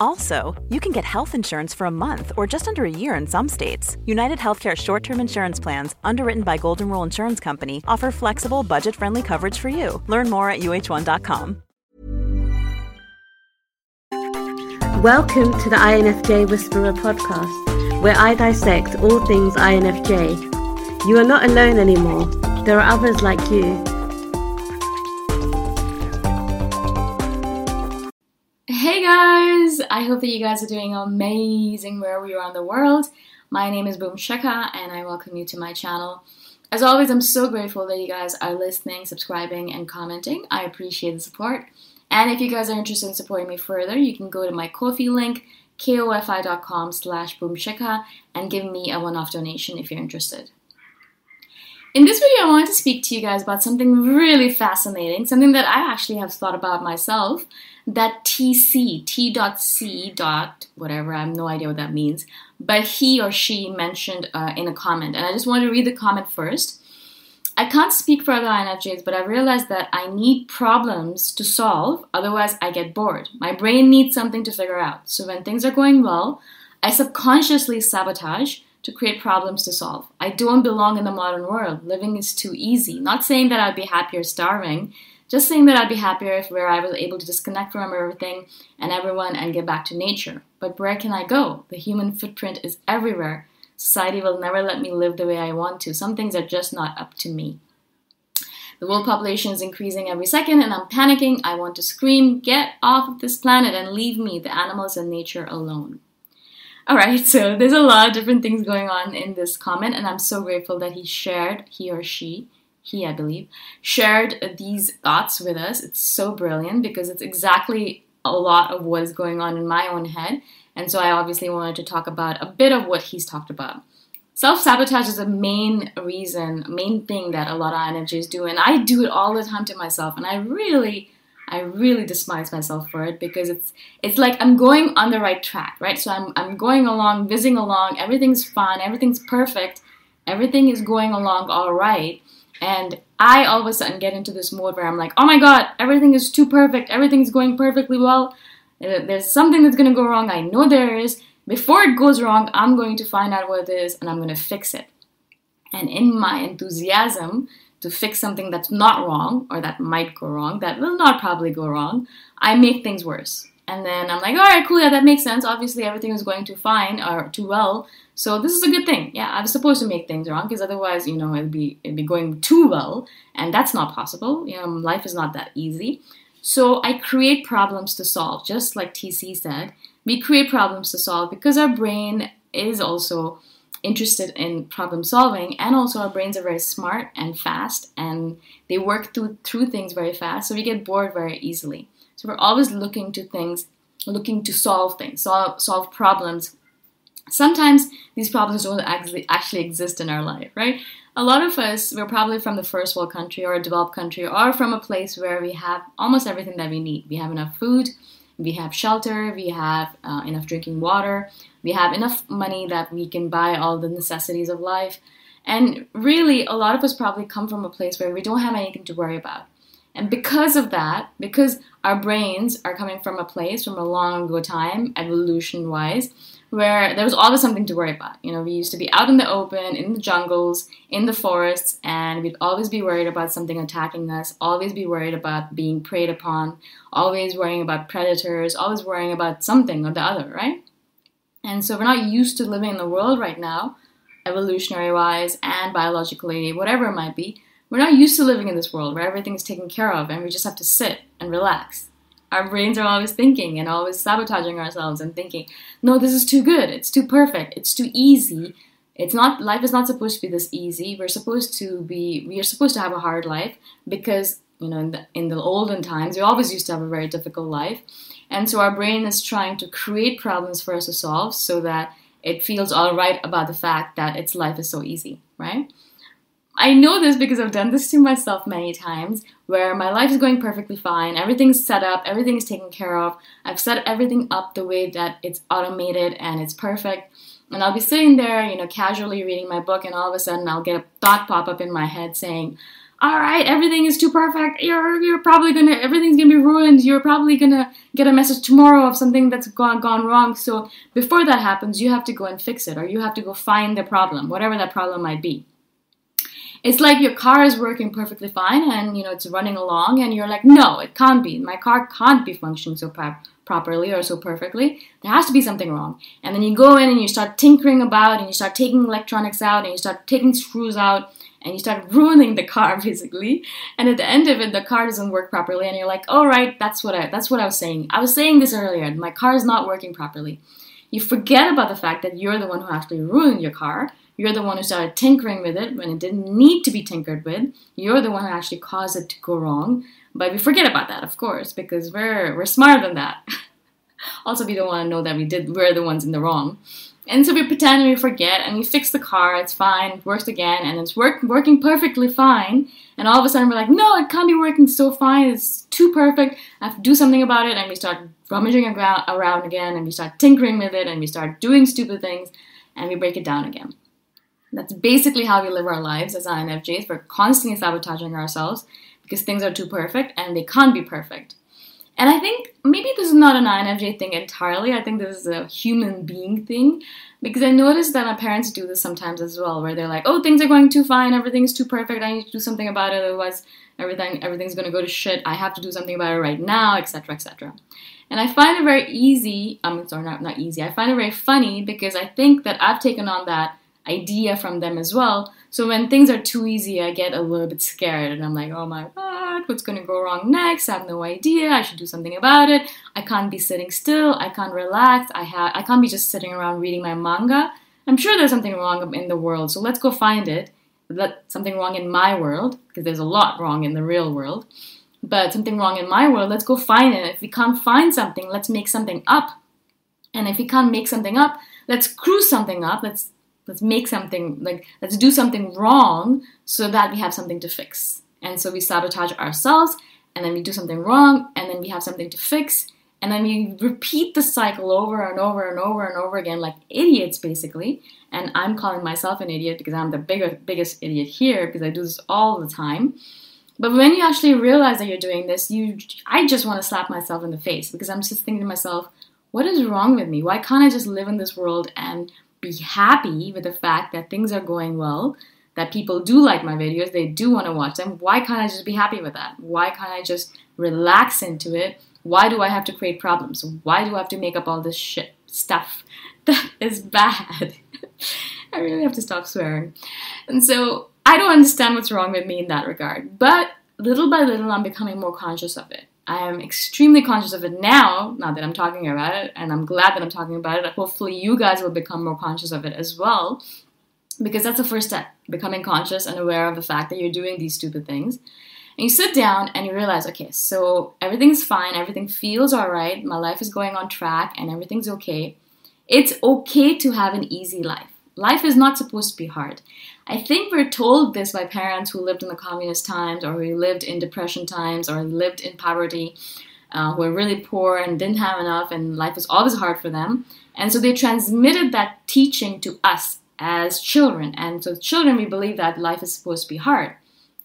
Also, you can get health insurance for a month or just under a year in some states. United Healthcare short term insurance plans, underwritten by Golden Rule Insurance Company, offer flexible, budget friendly coverage for you. Learn more at uh1.com. Welcome to the INFJ Whisperer podcast, where I dissect all things INFJ. You are not alone anymore, there are others like you. Hey guys! I hope that you guys are doing amazing wherever you are in the world. My name is Boom Shikha and I welcome you to my channel. As always, I'm so grateful that you guys are listening, subscribing, and commenting. I appreciate the support. And if you guys are interested in supporting me further, you can go to my Ko-fi link, kofi.com slash and give me a one-off donation if you're interested. In this video, I wanted to speak to you guys about something really fascinating, something that I actually have thought about myself, that TC, T dot C dot whatever, I have no idea what that means, but he or she mentioned uh, in a comment. And I just want to read the comment first. I can't speak for other INFJs, but I realized that I need problems to solve, otherwise, I get bored. My brain needs something to figure out. So when things are going well, I subconsciously sabotage to create problems to solve. I don't belong in the modern world. Living is too easy. Not saying that I'd be happier starving, just saying that I'd be happier if where I was able to disconnect from everything and everyone and get back to nature. But where can I go? The human footprint is everywhere. Society will never let me live the way I want to. Some things are just not up to me. The world population is increasing every second and I'm panicking. I want to scream, get off of this planet and leave me, the animals and nature alone. Alright, so there's a lot of different things going on in this comment, and I'm so grateful that he shared, he or she, he I believe, shared these thoughts with us. It's so brilliant because it's exactly a lot of what is going on in my own head, and so I obviously wanted to talk about a bit of what he's talked about. self sabotage is a main reason, main thing that a lot of INFJs do, and I do it all the time to myself, and I really. I really despise myself for it because it's it's like I'm going on the right track, right? So I'm I'm going along, whizzing along, everything's fine, everything's perfect, everything is going along all right. And I all of a sudden get into this mode where I'm like, oh my god, everything is too perfect, everything's going perfectly well. Uh, there's something that's gonna go wrong, I know there is, before it goes wrong, I'm going to find out what it is and I'm to fix it. And in my enthusiasm to fix something that's not wrong or that might go wrong, that will not probably go wrong, I make things worse. And then I'm like, all right, cool, yeah, that makes sense. Obviously, everything is going too fine or too well, so this is a good thing. Yeah, I was supposed to make things wrong because otherwise, you know, it'd be it'd be going too well, and that's not possible. You know, life is not that easy. So I create problems to solve, just like TC said we create problems to solve because our brain is also interested in problem solving and also our brains are very smart and fast and they work through through things very fast so we get bored very easily. So we're always looking to things looking to solve things solve solve problems. Sometimes these problems don't actually actually exist in our life right? A lot of us we're probably from the first world country or a developed country or from a place where we have almost everything that we need. We have enough food we have shelter, we have uh, enough drinking water, we have enough money that we can buy all the necessities of life. And really, a lot of us probably come from a place where we don't have anything to worry about. And because of that, because our brains are coming from a place from a long ago time, evolution wise, where there was always something to worry about. You know, we used to be out in the open, in the jungles, in the forests, and we'd always be worried about something attacking us, always be worried about being preyed upon, always worrying about predators, always worrying about something or the other, right? And so we're not used to living in the world right now, evolutionary wise and biologically, whatever it might be. We're not used to living in this world where everything is taken care of and we just have to sit and relax our brains are always thinking and always sabotaging ourselves and thinking, no, this is too good, it's too perfect, it's too easy. It's not life is not supposed to be this easy. We're supposed to be we are supposed to have a hard life because you know in the, in the olden times we always used to have a very difficult life, and so our brain is trying to create problems for us to solve so that it feels all right about the fact that its life is so easy, right? I know this because I've done this to myself many times where my life is going perfectly fine, everything's set up, everything is taken care of. I've set everything up the way that it's automated and it's perfect. And I'll be sitting there, you know, casually reading my book, and all of a sudden I'll get a thought pop up in my head saying, all right, everything is too perfect. You're you're probably gonna everything's gonna be ruined. You're probably gonna get a message tomorrow of something that's gone gone wrong. So before that happens, you have to go and fix it, or you have to go find the problem, whatever that problem might be it's like your car is working perfectly fine and you know it's running along and you're like no it can't be my car can't be functioning so pro- properly or so perfectly there has to be something wrong and then you go in and you start tinkering about and you start taking electronics out and you start taking screws out and you start ruining the car basically and at the end of it the car doesn't work properly and you're like all right that's what i that's what i was saying i was saying this earlier my car is not working properly you forget about the fact that you're the one who actually ruined your car you're the one who started tinkering with it when it didn't need to be tinkered with. You're the one who actually caused it to go wrong. But we forget about that, of course, because we're we're smarter than that. also, we don't want to know that we did we're the ones in the wrong. And so we pretend and we forget and we fix the car, it's fine, it works again, and it's work, working perfectly fine. And all of a sudden we're like, no, it can't be working so fine, it's too perfect, I have to do something about it. And we start rummaging around again, and we start tinkering with it, and we start doing stupid things, and we break it down again. That's basically how we live our lives as INFJs. We're constantly sabotaging ourselves because things are too perfect and they can't be perfect. And I think maybe this is not an INFJ thing entirely. I think this is a human being thing because I noticed that my parents do this sometimes as well, where they're like, "Oh, things are going too fine, everything's too perfect. I need to do something about it, otherwise everything everything's going to go to shit. I have to do something about it right now, etc., etc." And I find it very easy. I'm um, sorry, not not easy. I find it very funny because I think that I've taken on that idea from them as well. So when things are too easy, I get a little bit scared and I'm like, oh my god, what's gonna go wrong next? I have no idea. I should do something about it. I can't be sitting still. I can't relax. I have I can't be just sitting around reading my manga. I'm sure there's something wrong in the world, so let's go find it. Let something wrong in my world because there's a lot wrong in the real world. But something wrong in my world, let's go find it. If we can't find something, let's make something up. And if we can't make something up, let's screw something up. Let's let's make something like let's do something wrong so that we have something to fix. And so we sabotage ourselves and then we do something wrong and then we have something to fix and then we repeat the cycle over and over and over and over again like idiots basically. And i'm calling myself an idiot because i'm the bigger, biggest idiot here because i do this all the time. But when you actually realize that you're doing this you i just want to slap myself in the face because i'm just thinking to myself what is wrong with me? Why can't i just live in this world and be happy with the fact that things are going well that people do like my videos, they do want to watch them. Why can't I just be happy with that? Why can't I just relax into it? Why do I have to create problems? Why do I have to make up all this shit stuff that is bad? I really have to stop swearing. And so I don't understand what's wrong with me in that regard. But little by little, I'm becoming more conscious of it. I am extremely conscious of it now, now that I'm talking about it, and I'm glad that I'm talking about it. Hopefully, you guys will become more conscious of it as well because that's the first step becoming conscious and aware of the fact that you're doing these stupid things. And you sit down and you realize okay so everything's fine everything feels all right my life is going on track and everything's okay. It's okay to have an easy life life is not supposed to be hard i think we're told this by parents who lived in the communist times or who lived in depression times or lived in poverty uh, who were really poor and didn't have enough and life was always hard for them and so they transmitted that teaching to us as children. And so, children, we believe that life is supposed to be hard.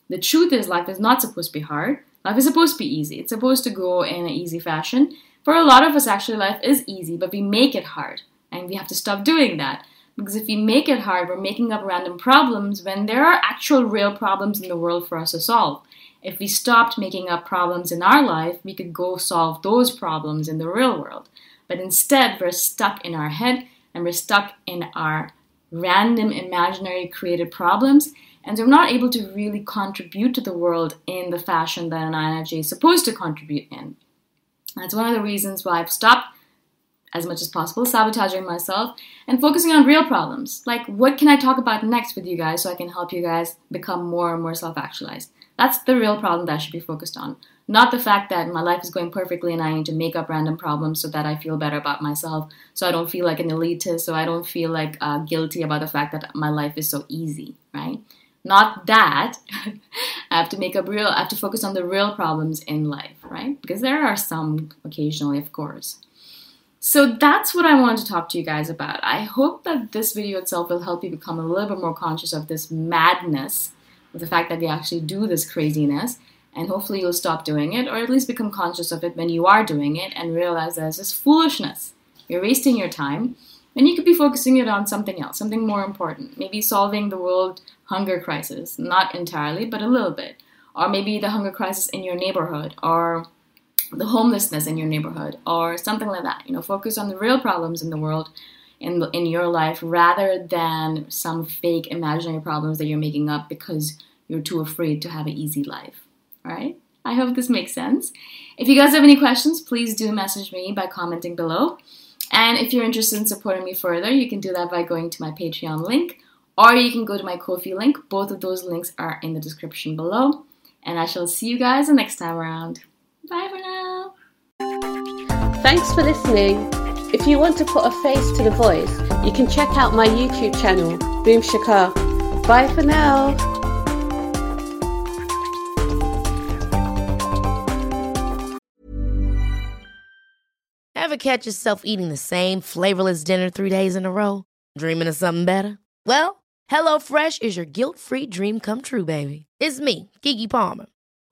The truth is, life is not supposed to be hard. Life is supposed to be easy. It's supposed to go in an easy fashion. For a lot of us, actually, life is easy, but we make it hard. And we have to stop doing that. Because if we make it hard, we're making up random problems when there are actual real problems in the world for us to solve. If we stopped making up problems in our life, we could go solve those problems in the real world. But instead, we're stuck in our head and we're stuck in our random, imaginary, created problems. And so we're not able to really contribute to the world in the fashion that an INFJ is supposed to contribute in. That's one of the reasons why I've stopped as much as possible sabotaging myself and focusing on real problems. Like, what can I talk about next with you guys so I can help you guys become more and more self actualized? That's the real problem that I should be focused on. Not the fact that my life is going perfectly and I need to make up random problems so that I feel better about myself, so I don't feel like an elitist, so I don't feel like uh, guilty about the fact that my life is so easy, right? Not that. I have to make up real, I have to focus on the real problems in life, right? Because there are some occasionally, of course. So that's what I wanted to talk to you guys about. I hope that this video itself will help you become a little bit more conscious of this madness, of the fact that we actually do this craziness, and hopefully you'll stop doing it or at least become conscious of it when you are doing it and realize that it's just foolishness. You're wasting your time and you could be focusing it on something else, something more important. Maybe solving the world hunger crisis, not entirely, but a little bit. Or maybe the hunger crisis in your neighborhood or the homelessness in your neighborhood or something like that. You know, focus on the real problems in the world in in your life rather than some fake imaginary problems that you're making up because you're too afraid to have an easy life right? I hope this makes sense. If you guys have any questions, please do message me by commenting below. And if you're interested in supporting me further, you can do that by going to my Patreon link or you can go to my Ko-fi link. Both of those links are in the description below. And I shall see you guys the next time around. Bye for now. Thanks for listening. If you want to put a face to the voice, you can check out my YouTube channel, Boom Shikha. Bye for now. Ever catch yourself eating the same flavorless dinner three days in a row? Dreaming of something better? Well, HelloFresh is your guilt free dream come true, baby. It's me, Keke Palmer.